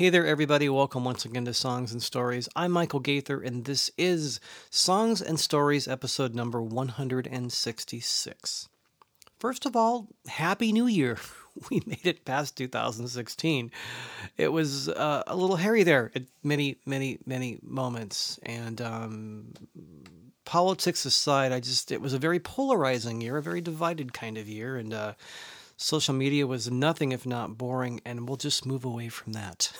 Hey there, everybody. Welcome once again to Songs and Stories. I'm Michael Gaither, and this is Songs and Stories, episode number 166. First of all, Happy New Year. We made it past 2016. It was uh, a little hairy there at many, many, many moments. And um, politics aside, I just, it was a very polarizing year, a very divided kind of year. And, uh, social media was nothing if not boring, and we'll just move away from that.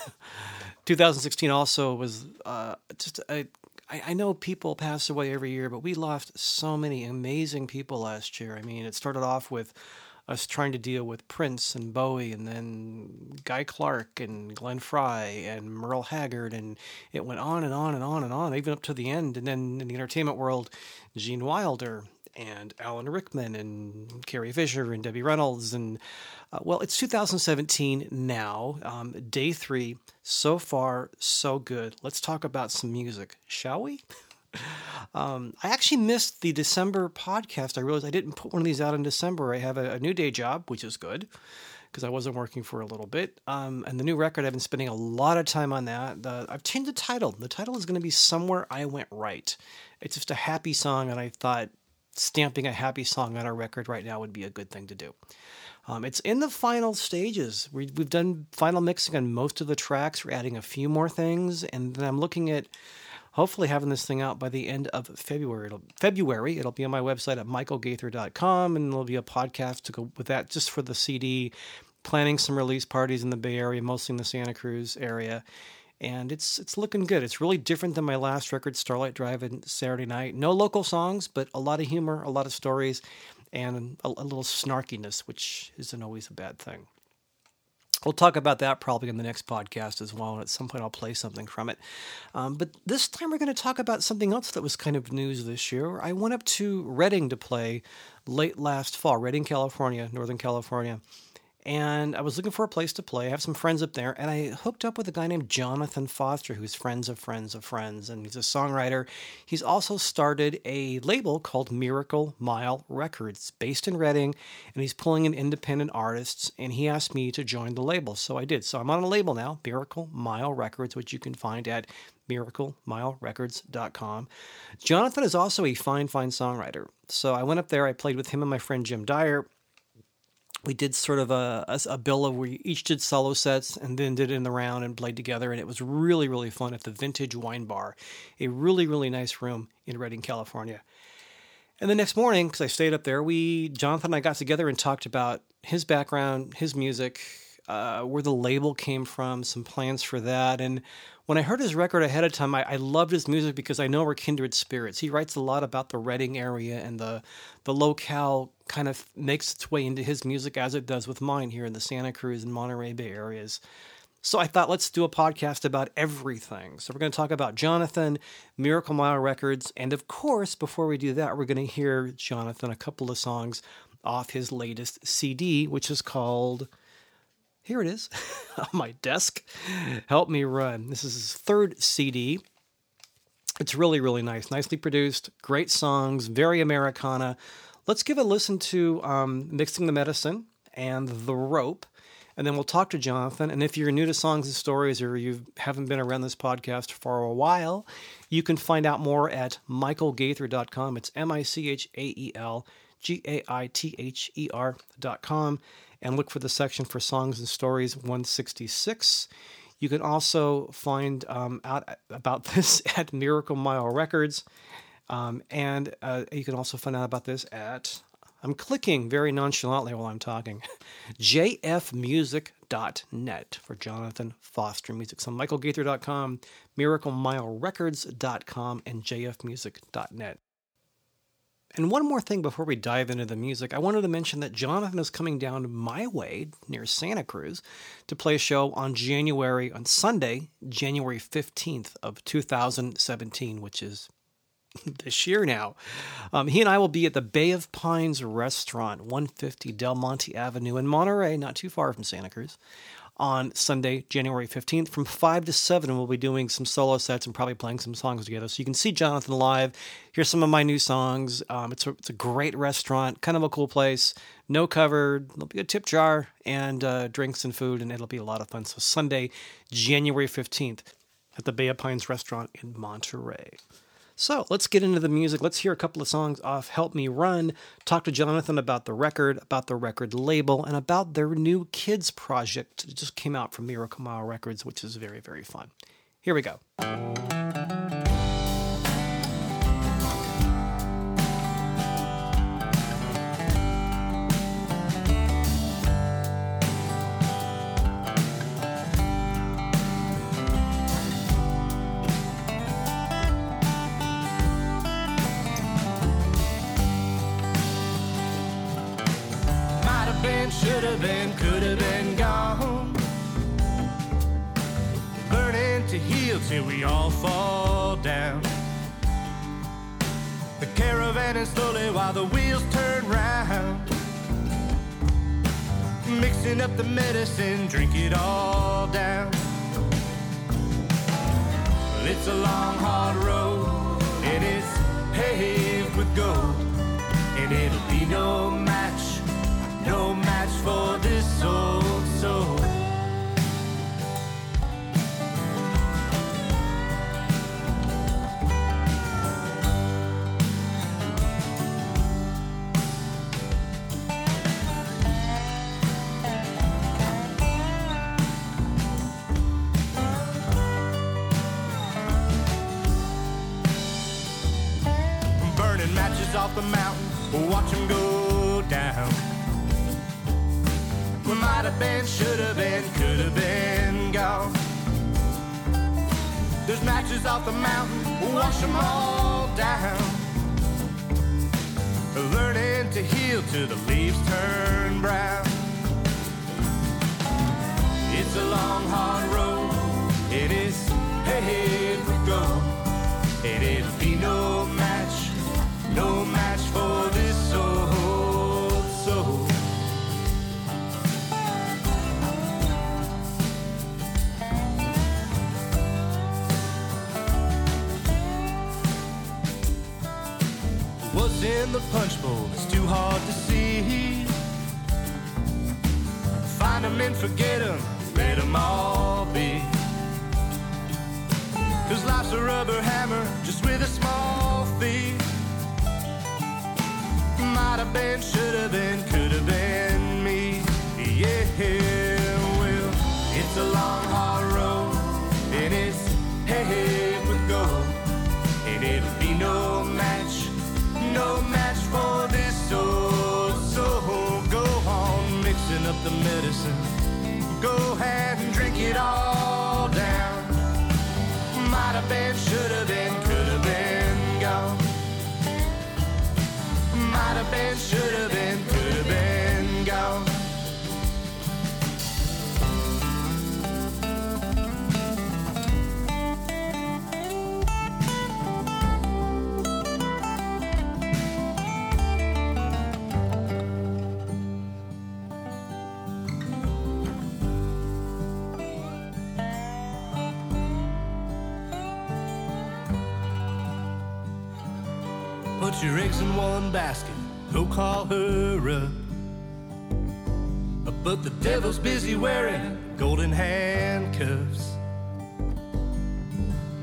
2016 also was uh, just a, I, I know people pass away every year, but we lost so many amazing people last year. I mean, it started off with us trying to deal with Prince and Bowie, and then Guy Clark and Glenn Frey and Merle Haggard, and it went on and on and on and on, even up to the end. And then in the entertainment world, Gene Wilder and Alan Rickman and Carrie Fisher and Debbie Reynolds. And uh, well, it's 2017 now, um, day three. So far, so good. Let's talk about some music, shall we? Um, I actually missed the December podcast. I realized I didn't put one of these out in December. I have a, a new day job, which is good because I wasn't working for a little bit. Um, and the new record, I've been spending a lot of time on that. The, I've changed the title. The title is going to be Somewhere I Went Right. It's just a happy song, and I thought stamping a happy song on our record right now would be a good thing to do. Um, it's in the final stages. We, have done final mixing on most of the tracks. We're adding a few more things, and then I'm looking at hopefully having this thing out by the end of February. It'll, February. It'll be on my website at michaelgaither.com, and there'll be a podcast to go with that just for the CD. Planning some release parties in the Bay Area, mostly in the Santa Cruz area and it's it's looking good. It's really different than my last record, Starlight Drive and Saturday Night. No local songs, but a lot of humor, a lot of stories, and a, a little snarkiness, which isn't always a bad thing. We'll talk about that probably in the next podcast as well, and at some point I'll play something from it. Um, but this time we're going to talk about something else that was kind of news this year. I went up to Redding to play late last fall, Redding, California, Northern California and I was looking for a place to play. I have some friends up there, and I hooked up with a guy named Jonathan Foster, who's friends of friends of friends, and he's a songwriter. He's also started a label called Miracle Mile Records, based in Redding, and he's pulling in independent artists. And he asked me to join the label, so I did. So I'm on a label now, Miracle Mile Records, which you can find at miraclemilerecords.com. Jonathan is also a fine, fine songwriter. So I went up there, I played with him and my friend Jim Dyer we did sort of a, a, a, bill of we each did solo sets and then did it in the round and played together and it was really really fun at the vintage wine bar a really really nice room in redding california. And the next morning because i stayed up there we jonathan and i got together and talked about his background his music uh, where the label came from some plans for that and when I heard his record ahead of time, I, I, loved his music because I know we're kindred spirits. He writes a lot about the Redding area and the the locale kind of makes its way into his music as it does with mine here in the Santa Cruz and Monterey Bay areas. So I thought let's do a podcast about everything. So we're going to talk about Jonathan, Miracle Mile Records, and of course, before we do that, we're going to hear Jonathan a couple of songs off his latest CD, which is called here it is on my desk. Help me run. This is his third CD. It's really, really nice. Nicely produced, great songs, very Americana. Let's give a listen to um, Mixing the Medicine and The Rope, and then we'll talk to Jonathan. And if you're new to Songs and Stories or you haven't been around this podcast for a while, you can find out more at michaelgaither.com. It's M I C H A E L G A I T H E R.com and look for the section for Songs and Stories 166. You can also find um, out about this at Miracle Mile Records. Um, and uh, you can also find out about this at, I'm clicking very nonchalantly while I'm talking, jfmusic.net for Jonathan Foster Music. So michaelgaither.com, miraclemilerecords.com, and jfmusic.net. And one more thing before we dive into the music, I wanted to mention that Jonathan is coming down my way near Santa Cruz to play a show on January, on Sunday, January 15th of 2017, which is this year now. Um, he and I will be at the Bay of Pines restaurant, 150 Del Monte Avenue in Monterey, not too far from Santa Cruz on Sunday, January 15th. From 5 to 7, we'll be doing some solo sets and probably playing some songs together. So you can see Jonathan live, hear some of my new songs. Um, it's, a, it's a great restaurant, kind of a cool place. No covered, there'll be a tip jar and uh, drinks and food, and it'll be a lot of fun. So Sunday, January 15th at the Bay of Pines restaurant in Monterey. So let's get into the music. Let's hear a couple of songs off Help Me Run, talk to Jonathan about the record, about the record label, and about their new kids project that just came out from Mile Records, which is very, very fun. Here we go. Should have been, could have been gone. Learning to heal till we all fall down. The caravan is slowly while the wheels turn round. Mixing up the medicine, drink it all down. Well, it's a long, hard road. It is paved with gold, and it'll be no no match for this old soul. Burning matches off the mountain, watch them go down. We might have been, should have been, could have been gone. There's matches off the mountain, we'll wash them all down. Learning to heal till the leaves turn brown. It's a long, hard road. It is paved with gold. And it'll be no match, no match in the punch bowl It's too hard to see. Find 'em and forget 'em, let 'em all be. Cause life's a rubber hammer just with a small fee. Might have been, should have been, could have been But the devil's busy wearing golden handcuffs.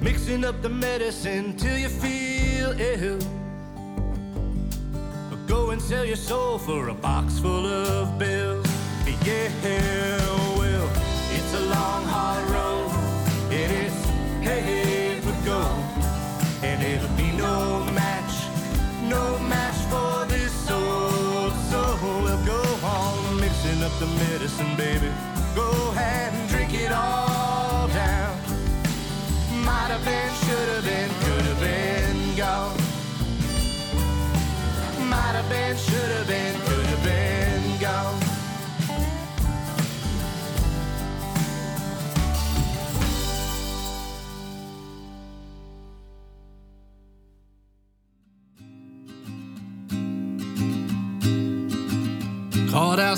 Mixing up the medicine till you feel ill. Go and sell your soul for a box full of bills. Yeah, well, it's a long, hard road. The medicine, baby. Go ahead and drink it all down. Might have been, should have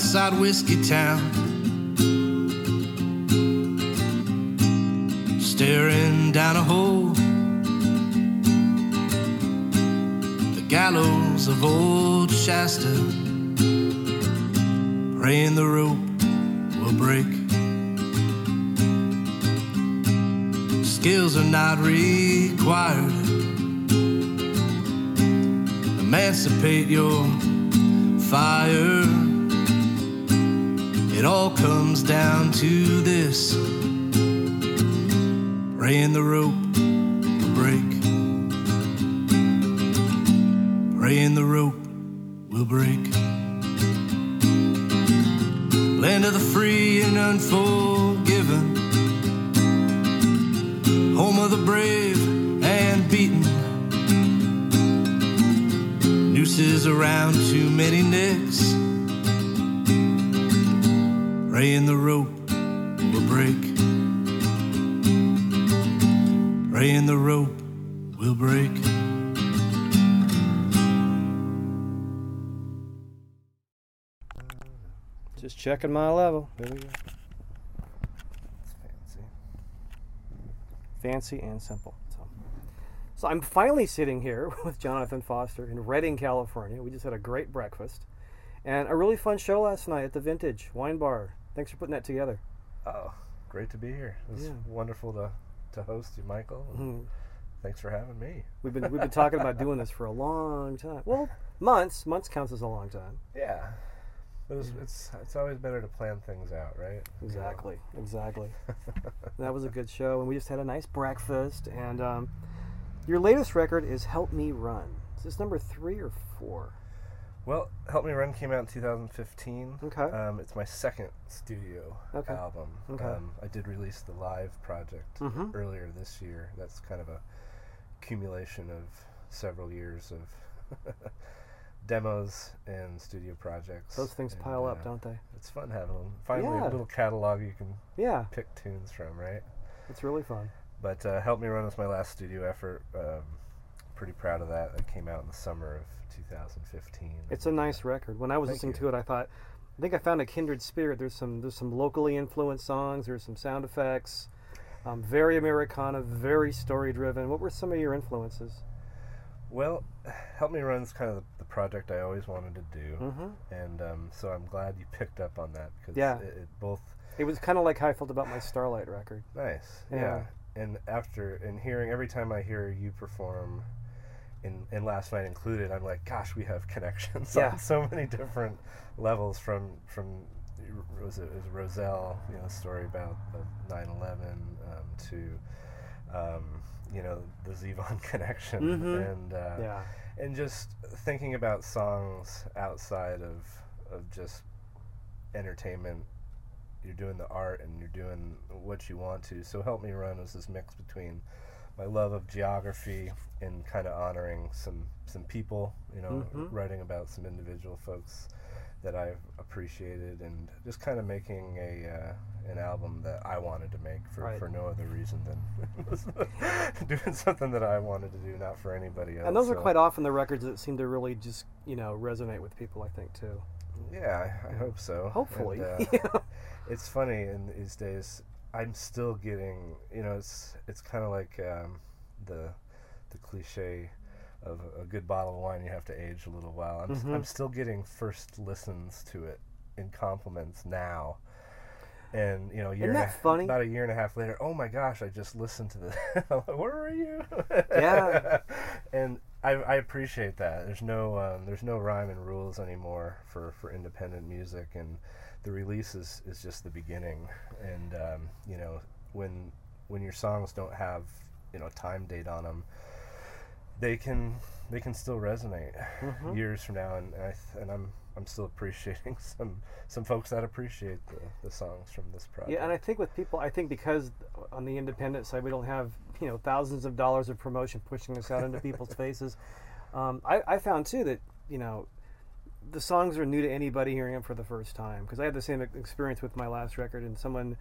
outside Whiskey Town. Staring down a hole. The gallows of old Shasta. Praying the rope will break. Skills are not required. Emancipate your fire. It all comes down to this. Praying the rope will break. Praying the rope will break. Land of the free and unforgiven. Home of the brave and beaten. Nooses around too many necks. Praying the rope will break. Just checking my level. There we go. Fancy. Fancy and simple. So. so I'm finally sitting here with Jonathan Foster in Redding, California. We just had a great breakfast and a really fun show last night at the Vintage Wine Bar. Thanks for putting that together. Oh, great to be here. It's Yeah. wonderful to, to host you, Michael. Mhm. Thanks for having me. We've been we've been talking about doing this for a long time. Well, months. Months counts as a long time. Yeah. It was, it's it's always better to plan things out, right? Exactly. Exactly. that was a good show, and we just had a nice breakfast. And um, your latest record is "Help Me Run." Is this number three or four? Well, Help Me Run came out in 2015. Okay. Um, it's my second studio Okay. album. Okay. Um, I did release the live project Mhm. earlier this year. That's kind of a accumulation of several years of demos and studio projects. Those things and, pile up, uh, don't they? It's fun having them. Finally, Yeah. a little catalog you can Yeah, pick tunes from, right? it's really fun. But uh, Help Me Run was my last studio effort. Um, pretty proud of that. It came out in the summer of 2015. It's a nice record. When I was Thank listening you. to it, I thought, I think I found a kindred spirit. There's some there's some locally influenced songs. There's some sound effects. Um, very Americana, very story driven. What were some of your influences? Well, Help Me Run's kind of the, the project I always wanted to do, Mm-hmm. and um, so I'm glad you picked up on that because Yeah. it, it both It was kind of like how I felt about my Starlight record. nice, Yeah. yeah. And after and hearing every time I hear you perform, in and last night included, I'm like, gosh, we have connections Yeah. on so many different levels from from was it, was Roselle, you know, story about the 9/11 um, to um, you know the Zevon connection mm-hmm. and uh, Yeah. and just thinking about songs outside of of just entertainment you're doing the art and you're doing what you want to so help me run was this mix between my love of geography and kind of honoring some some people you know Mhm. writing about some individual folks that I've appreciated and just kind of making a uh, an album that I wanted to make for, Right. for no other reason than doing something that I wanted to do, not for anybody else. And those are quite often the records that seem to really just you know resonate with people. I think too. Yeah, I, I hope so. Hopefully. And, uh, Yeah. it's funny in these days. I'm still getting, you know, it's it's kind of like um, the the cliche of a good bottle of wine you have to age a little while. I'm, s- Mhm. I'm still getting first listens to it in compliments now. And you know, a year a, funny? about a year and a half later, oh my gosh, I just listened to this. Where were you? Yeah. and I, I appreciate that. There's no um, there's no rhyme and rules anymore for, for independent music, and the release is, is just the beginning. And um, you know when when your songs don't have you know a time date on them, they can they can still resonate Mhm. years from now. And I th- and I'm I'm still appreciating some some folks that appreciate the, the songs from this project. Yeah, and I think with people, I think because on the independent side we don't have you know thousands of dollars of promotion pushing this out into people's faces. Um, I, I found too that you know the songs are new to anybody hearing them for the first time because I had the same experience with my last record and someone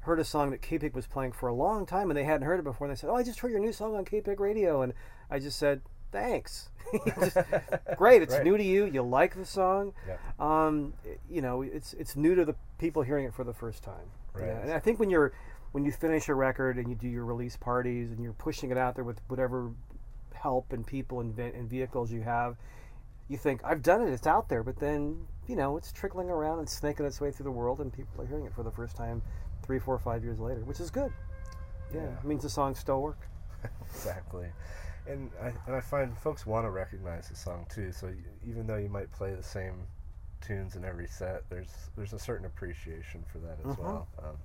heard a song that K-Pig was playing for a long time and they hadn't heard it before and they said, "Oh, I just heard your new song on K-Pig radio," and I just said, thanks. Just- great. It's Right. new to you. You like the song. Yeah. Um, you know, it's it's new to the people hearing it for the first time. Right. Yeah, And I think when you're when you finish a record and you do your release parties and you're pushing it out there with whatever help and people and, and vehicles you have, you think I've done it. It's out there. But then you know it's trickling around and snaking its way through the world, and people are hearing it for the first time three, four, five years later, which is good. Yeah, Yeah. it means the songs still work. exactly. And I and I find folks want to recognize the song too. So even though you might play the same tunes in every set, there's there's a certain appreciation for that as Mhm. well. Um,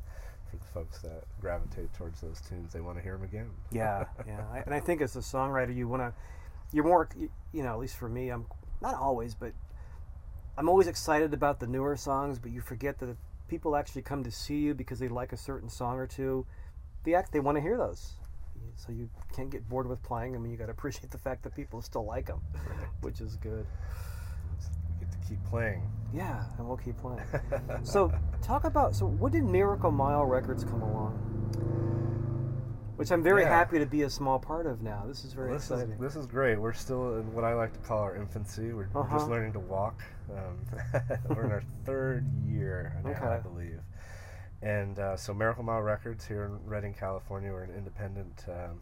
folks that gravitate towards those tunes, they want to hear them again. Yeah, yeah. I, and I think as a songwriter, you want to, you're more, you, know, at least for me, I'm not always, but I'm always excited about the newer songs, but you forget that people actually come to see you because they like a certain song or two, they act, they want to hear those. So you can't get bored with playing them, and you got to appreciate the fact that people still like them, which is good. We get to keep playing. Yeah, and we'll keep playing. so talk about so what did Miracle Mile Records come along? Which I'm very Yeah. happy to be a small part of now. This is very this exciting. is this is great. We're still in what I like to call our infancy. We're we're Uh-huh. just learning to walk. Um, we're in our third year now, I Okay. believe. And uh, so Miracle Mile Records here in Redding, California, we're an independent um,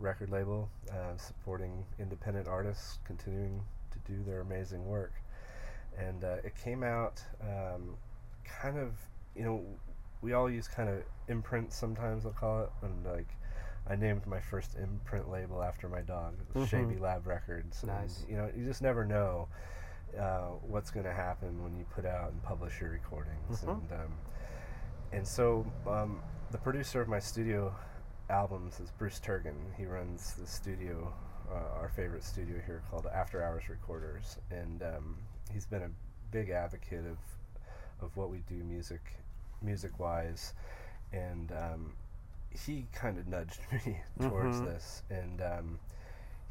record label uh, supporting independent artists continuing to do their amazing work. And uh, it came out um, kind of, you know, we all use kind of imprints sometimes, I'll call it. And like, I named my first imprint label after my dog. It was Mhm. Shabby Lab Records. Nice. And, you know, you just never know uh, what's going to happen when you put out and publish your recordings. Mhm. And um, and so um, the producer of my studio albums is Bruce Turgan. He runs the studio, uh, our favorite studio here called After Hours Recorders, and um, he's been a big advocate of of what we do music music wise, and um, he kind of nudged me towards Mhm. this, and um,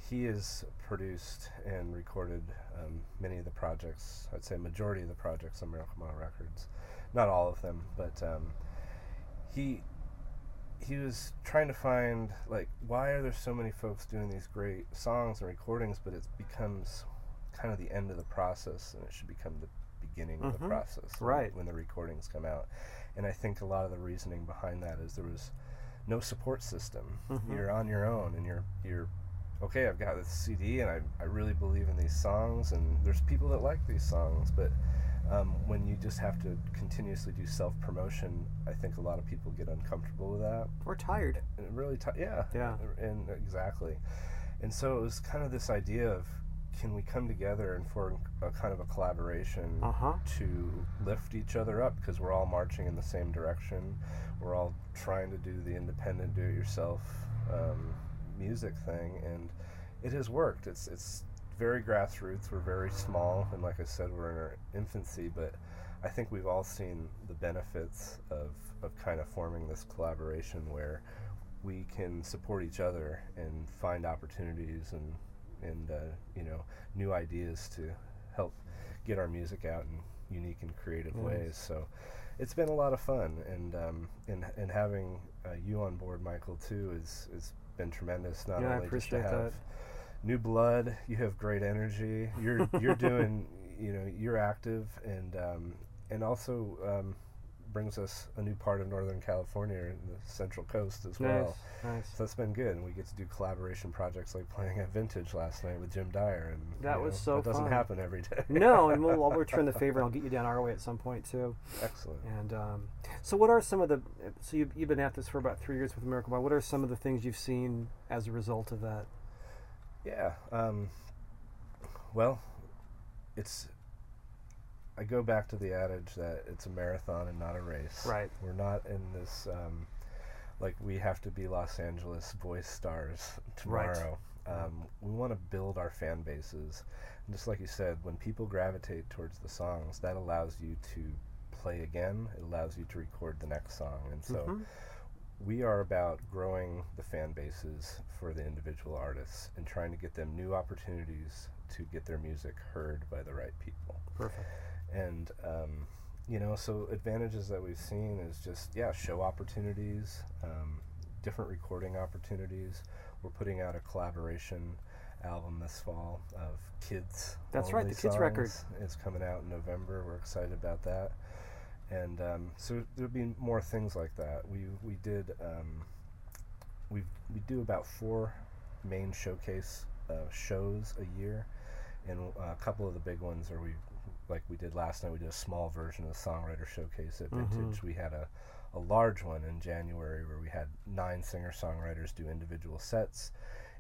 he has produced and recorded um, many of the projects. I'd say majority of the projects on Miracle Mile Records, not all of them, but um, he he was trying to find like why are there so many folks doing these great songs and recordings, but it becomes kind of the end of the process, and it should become the beginning of the Mhm. process, Right. When the recordings come out, and I think a lot of the reasoning behind that is there was no support system. Mhm. You're on your own, and you're you're okay. I've got this CD, and I I really believe in these songs, and there's people that like these songs, but um, when you just have to continuously do self promotion, I think a lot of people get uncomfortable with that. We're tired. And really, t- yeah, Yeah. and exactly. And so it was kind of this idea of can we come together and form a kind of a collaboration Uh huh. to lift each other up because we're all marching in the same direction. We're all trying to do the independent, do-it-yourself um, music thing, and it has worked. It's it's very grassroots. We're very small, and like I said, we're in our infancy. But I think we've all seen the benefits of of kind of forming this collaboration where we can support each other and find opportunities and and uh, you know new ideas to help get our music out in unique and creative Nice. ways. So it's been a lot of fun, and um, and and having uh, you on board, Michael, too, is has been tremendous. Not Yeah, only just to have that. new blood, you have great energy. You're you're doing, you know, you're active, and um, and also um, brings us a new part of Northern California and the Central Coast as Nice. well. Nice. So that's been good, and we get to do collaboration projects like playing at Vintage last night with Jim Dyer, and That was know, so that doesn't fun. happen every day. no, and we'll, I'll return the favor and I'll get you down our way at some point too. excellent. And um, so, what are some of the? So you, you've been at this for about three years with Miracle Bar. What are some of the things you've seen as a result of that? Yeah. Um, well, it's. I go back to the adage that it's a marathon and not a race. Right. We're not in this. Um, like we have to be Los Angeles voice stars Right. tomorrow. Um, we want to build our fan bases, and just like you said, when people gravitate towards the songs, that allows you to play again. It allows you to record the next song, and so Mhm. we are about growing the fan bases for the individual artists and trying to get them new opportunities to get their music heard by the right people. Perfect. And um, you know, so advantages that we've seen is just yeah, show opportunities, um, different recording opportunities. We're putting out a collaboration album this fall of kids. That's right, the kids record. is coming out in November. We're excited about that, and um, so there'll be more things like that. We we did um, we we do about four main showcase uh, shows a year, and uh, a couple of the big ones are we like we did last night. We did a small version of the songwriter showcase at Mhm. Vintage. We had a a large one in January where we had nine singer songwriters do individual sets,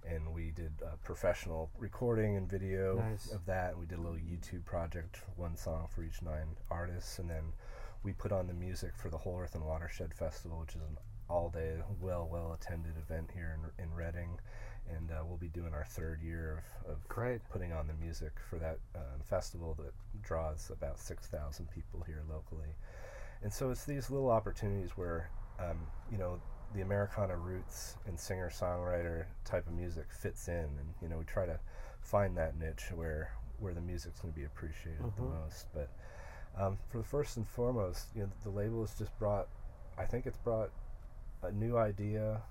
and we did uh, professional recording and video Nice. of that. And we did a little YouTube project, one song for each nine artists, and then we put on the music for the Whole Earth and Watershed Festival, which is an all-day, well, well attended event here in, in Redding, and uh, we'll be doing our third year of, of Great. putting on the music for that um, festival that draws about 6,000 people here locally. And so it's these little opportunities where, um, you know, the Americana roots and singer songwriter type of music fits in. And, you know, we try to find that niche where, where the music's going to be appreciated the Mhm. most. But um, for the first and foremost, you know, the label has just brought, I think it's brought a new idea,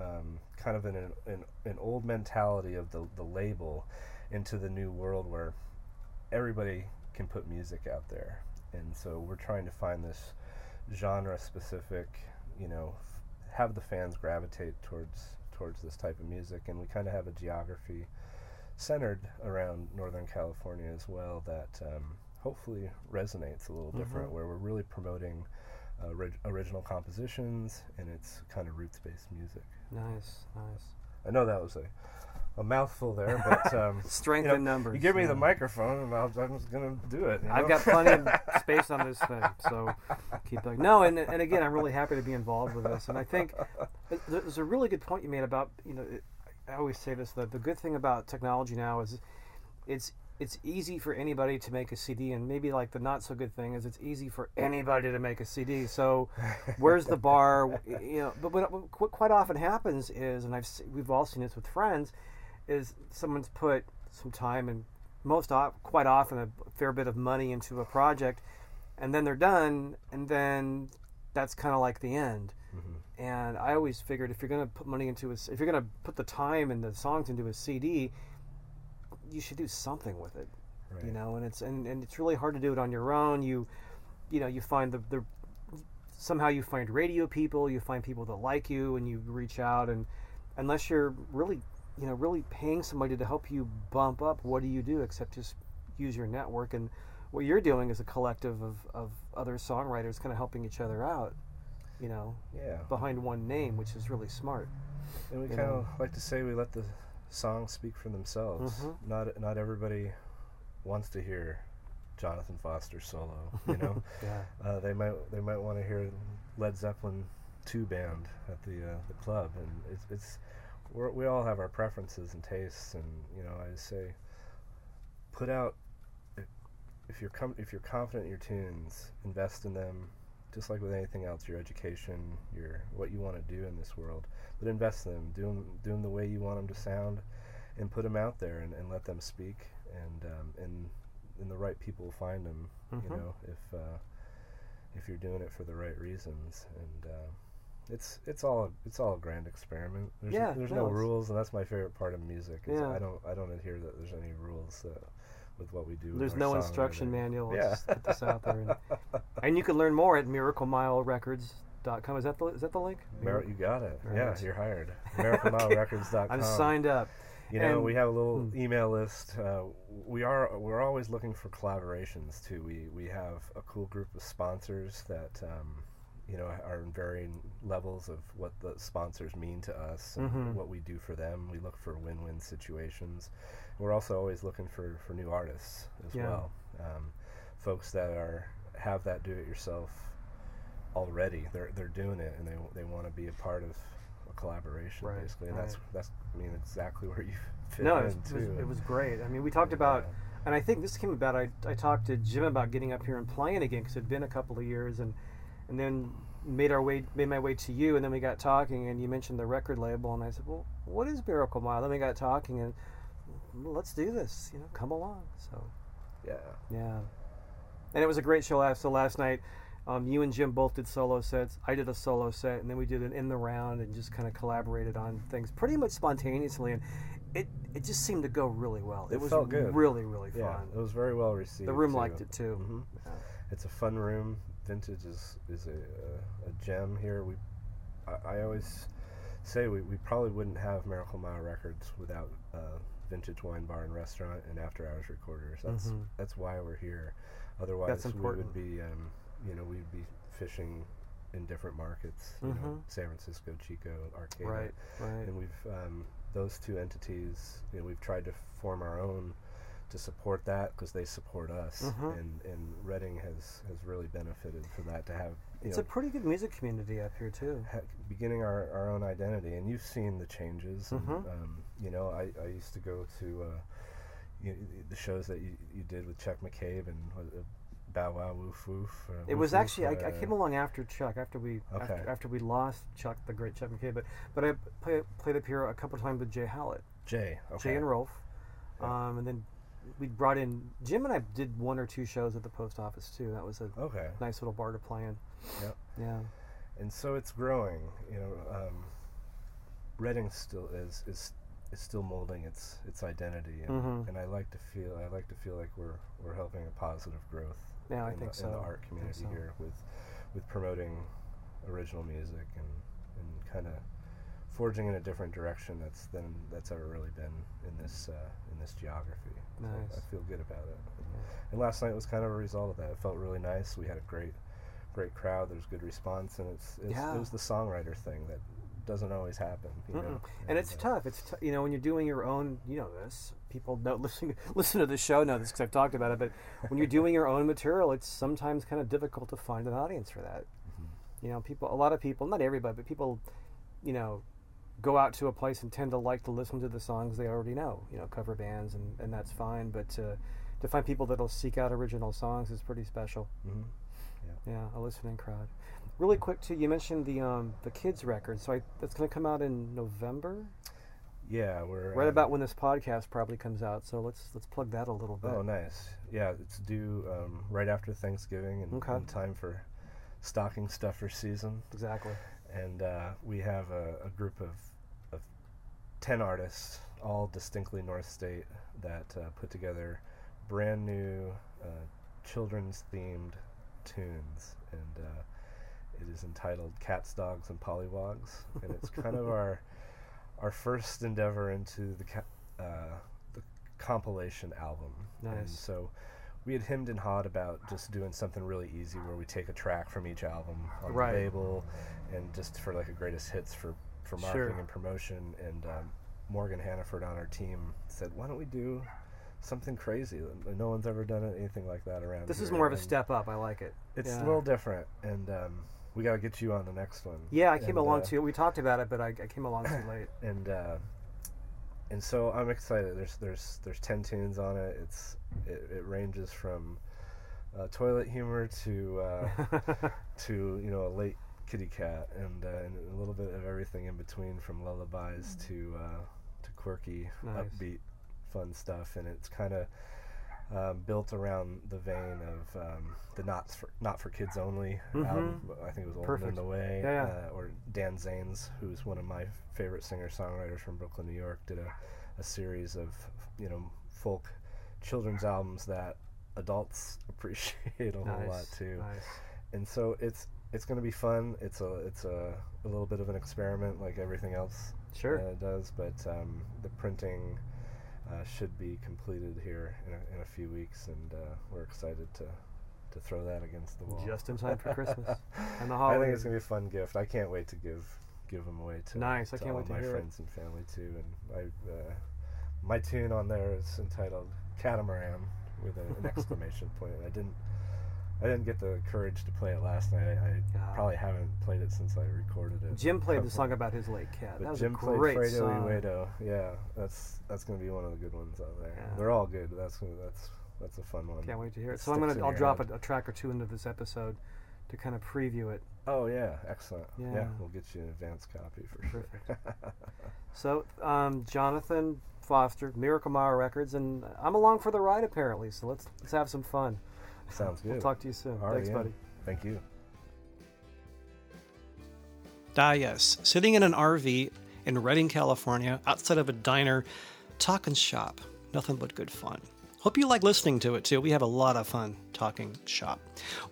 um, kind of an, an, an old mentality of the, the label into the new world where everybody can put music out there. And so we're trying to find this genre specific, you know, f- have the fans gravitate towards towards this type of music and we kind of have a geography centered around Northern California as well that um, hopefully resonates a little different Mhm. where we're really promoting ri- original compositions and it's kind of roots based music. Nice, nice. I know that was a, a mouthful there, but um, Strength you know, in numbers. you give me yeah. the microphone, and I'll, I'm just gonna do it. you I've got plenty of space on this thing, so keep going. No, and and again, I'm really happy to be involved with this, and I think there's a really good point you made about you know, it, I always say this that the good thing about technology now is it's it's easy for anybody to make a CD, and maybe like the not so good thing is it's easy for anybody to make a CD. So where's the bar? You know, but what, what quite often happens is, and I've we've all seen this with friends, is someone's put some time and most of, quite often a fair bit of money into a project, and then they're done, and then that's kind of like the end. Mhm. And I always figured if you're going to put money into a, if you're going to put the time and the songs into a CD, you should do something with it Right. you know and it's and, and it's really hard to do it on your own you you know you find the, the somehow you find radio people you find people that like you and you reach out and unless you're really you know really paying somebody to help you bump up what do you do except just use your network and what you're doing is a collective of, of other songwriters kind of helping each other out you know Yeah. behind one name which is really smart And we kind of like to say we let the songs speak for themselves. Mhm. Not not everybody wants to hear Jonathan Foster solo. You know, yeah uh, they might they might want to hear Led Zeppelin two band at the uh, the club, and it's it's we're, we all have our preferences and tastes, and you know I say put out if, if you're com- if you're confident in your tunes, invest in them. Just like with anything else, your education, your what you want to do in this world, but invest in them, do them, do 'em the way you want them to sound, and put them out there and, and let them speak, and um, and and the right people will find them. Mhm. You know, if uh, if you're doing it for the right reasons, and uh, it's it's all it's all a grand experiment. There's Yeah, there's no, no rules, and that's my favorite part of music. Yeah. I don't I don't adhere that there's any rules uh, with what we do. There's no instruction manual. Yeah. Let's just put this out there. And, and you can learn more at miraclemilerecords.com. Is that the is that the link? Mer- you got it. All Yeah, you're hired. MiracleMileRecords.com. I'm signed up. You know, And- we have a little Hmm. email list. Uh, we are we're always looking for collaborations too. We we have a cool group of sponsors that um, you know are in varying levels of what the sponsors mean to us and Mhm. what we do for them. We look for win-win situations. We're also always looking for for new artists as Yeah. well. Um, folks that are have that do-it-yourself already. They're they're doing it and they they want to be a part of a collaboration Right, basically. And that's right. that's I mean exactly where you fit No, it in was, it was, it was great. I mean, we talked and, about, and I think this came about. I, I talked to Jim about getting up here and playing again because it'd been a couple of years, and and then made our way made my way to you, and then we got talking, and you mentioned the record label, and I said, well, what is Miracle Mile? Then we got talking, and "Well, let's do this. You know, come along. So yeah. yeah, and it was a great show. last So last night, um, you and Jim both did solo sets. I did a solo set, and then we did an in the round and just kind of collaborated on things pretty much spontaneously. And it it just seemed to go really well. It, It was felt good. really really Yeah, fun. it was very well received. the room too. liked it too. Mhm. Yeah. It's a fun room. Vintage is is a, a, a gem here. We, I, I always say we, we probably wouldn't have Miracle Mile Records without uh, Vintage Wine Bar and Restaurant and After Hours Recorders. That's Mhm. that's why we're here. Otherwise, we would be um, you know we'd be fishing in different markets. You know, Mhm. San Francisco, Chico, Arcata, Right, right. and we've um, those two entities. You know, we've tried to form our own to support that because they support us, Mhm. and and Redding has has really benefited from that to have you It's know a pretty good music community up here too. ha- beginning our, our own identity. And you've seen the changes. And, Mhm. um, you know, I, I used to go to uh, you the shows that you, you did with Chuck McCabe and it Bow Wow Woof Woof. Uh, It Woof was actually I, I uh, came along after Chuck after we Okay. after, after we lost Chuck the great Chuck McCabe, but but I play, played up here a couple times with Jay Hallett Jay. Okay. Jay and Rolf Yeah. um, and then we brought in Jim and I did one or two shows at the post office too that was a Okay. nice little bar to play in Yep. yeah and so it's growing. You know, um, Redding still is is is still molding its its identity, and, Mhm. and I like to feel I like to feel like we're we're helping a positive growth. Yeah, I in think the, in the art community so. here with with promoting original music and and kind of forging in a different direction that's than that's ever really been in this uh, in this geography. So Nice. I feel good about it. And last night was kind of a result of that. It felt really nice. We had a great great crowd. There's good response, and it's, it's Yeah. it was the songwriter thing that doesn't always happen. You know? And it's uh, tough it's t- you know when you're doing your own you know this people don't listen listen to the show know this because I've talked about it but when you're doing your own material it's sometimes kind of difficult to find an audience for that Mm-hmm. you know people a lot of people not everybody but people you know go out to a place and tend to like to listen to the songs they already know you know cover bands and, and that's fine but uh, to find people that'll seek out original songs is pretty special mhm. yeah a listening crowd really quick too you mentioned the um the kids record so I, that's going to come out in november Yeah, we're right um, about when this podcast probably comes out so let's let's plug that a little bit Oh, nice. Yeah, it's due um, right after Thanksgiving and, Okay. in time for stocking stuffer season. exactly and uh, we have a, a group of, of 10 artists, all distinctly North State, that uh, put together brand new uh, children's themed tunes. And uh, it is entitled Cats, Dogs, and Pollywogs. And it's kind of our our first endeavor into the, ca- uh, the compilation album. And Nice. so we had hemmed and hawed about just doing something really easy where we take a track from each album on Right. the label and just for like a greatest hits for, for Sure. marketing and promotion. And um, Morgan Hannaford on our team said, why don't we do something crazy? No one's ever done anything like that around this is more of a And step up i like it It's Yeah. a little different. And um, we got to get you on the next one. yeah i came And, along uh, too we talked about it but i, I came along too late and uh, and so I'm excited. There's there's there's ten tunes on it. It's it, it ranges from uh, toilet humor to uh, to you know a late kitty cat and, uh, and a little bit of everything in between from lullabies to uh, to quirky, Nice. upbeat, fun stuff. And it's kind of um, built around the vein of um, the not for not for kids only album. I think it was Old Perfect. in the Way, Yeah, yeah. Uh, or Dan Zanes, who's one of my favorite singer songwriters from Brooklyn, New York, did a, a series of you know folk children's albums that adults appreciate a whole lot too. nice And so it's it's going to be fun. It's a it's a, a little bit of an experiment like everything else sure uh, does, but um, the printing uh, should be completed here in a, in a few weeks, and uh, we're excited to to throw that against the wall. just in time for christmas and the holiday. I think it's gonna be a fun gift. I can't wait to give give them away to Nice, I can't all wait to my hear it. friends and family too. And I uh, my tune on there is entitled Catamaran with a, an exclamation point. I didn't I didn't get the courage to play it last night. I, I probably haven't played it since I recorded it. jim played the song about his late cat But that was Jim a played great Fredo song. Yeah, that's that's gonna be one of the good ones out there. Yeah. They're all good. That's that's that's a fun one. can't wait to hear it It so I'm gonna I'll drop a, a track or two into this episode to kind of preview it Oh yeah, excellent. Yeah. Yeah. we'll get you an advance copy for sure. So, um, Jonathan Foster, Miracle Mile Records, and I'm along for the ride apparently. So let's let's have some fun. Sounds good. We'll talk to you soon. Alright, Thanks, yeah. buddy. Thank you. Ah, yes. Sitting in an RV in Redding, California, outside of a diner, talking shop. Nothing but good fun. Hope you like listening to it too. We have a lot of fun talking shop.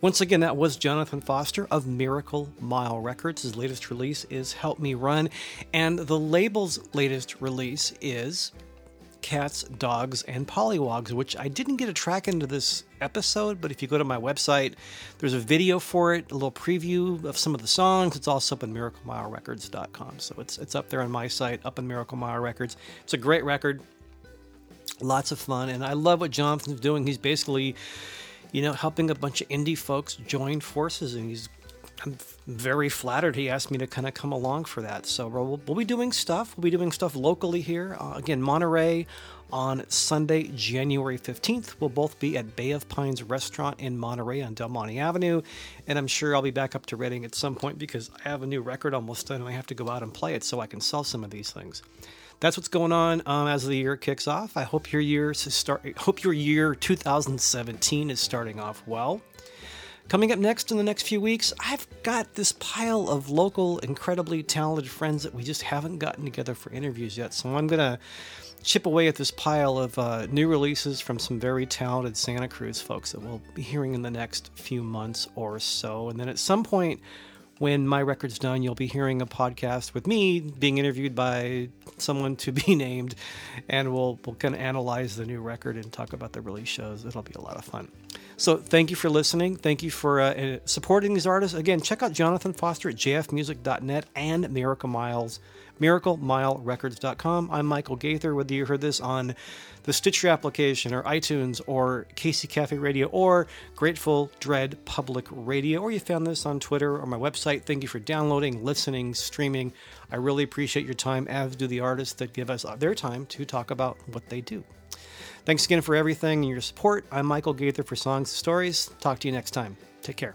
Once again, that was Jonathan Foster of Miracle Mile Records. His latest release is Help Me Run, and the label's latest release is Cats, Dogs, and Polywogs, which I didn't get a track into this episode, but if you go to my website, there's a video for it, a little preview of some of the songs. It's also up on miraclemilerecords.com. So it's it's up there on my site, up on Miracle Mile Records. It's a great record lots of fun and i love what jonathan's doing he's basically you know helping a bunch of indie folks join forces and he's i'm very flattered he asked me to kind of come along for that so we'll, we'll be doing stuff we'll be doing stuff locally here uh, again monterey on sunday january 15th we'll both be at bay of pines restaurant in monterey on del monte avenue and i'm sure i'll be back up to Redding at some point because i have a new record almost done and i have to go out and play it so i can sell some of these things that's what's going on um, as the year kicks off. I hope your year start. Hope your year 2017 is starting off well. Coming up next in the next few weeks, I've got this pile of local, incredibly talented friends that we just haven't gotten together for interviews yet. So I'm gonna chip away at this pile of uh, new releases from some very talented Santa Cruz folks that we'll be hearing in the next few months or so. And then at some point, when my record's done, you'll be hearing a podcast with me being interviewed by someone to be named, and we'll we'll kind of analyze the new record and talk about the release shows. It'll be a lot of fun. So thank you for listening. Thank you for uh, supporting these artists. Again, check out Jonathan Foster at jfmusic.net and Miracle Miles miraclemilerecords.com. I'm Michael Gaither. Whether you heard this on the Stitcher application or iTunes or Casey Cafe Radio or Grateful Dread Public Radio, or you found this on Twitter or my website, thank you for downloading, listening, streaming. I really appreciate your time, as do the artists that give us their time to talk about what they do. Thanks again for everything and your support. I'm Michael Gaither for Songs and Stories. Talk to you next time. Take care.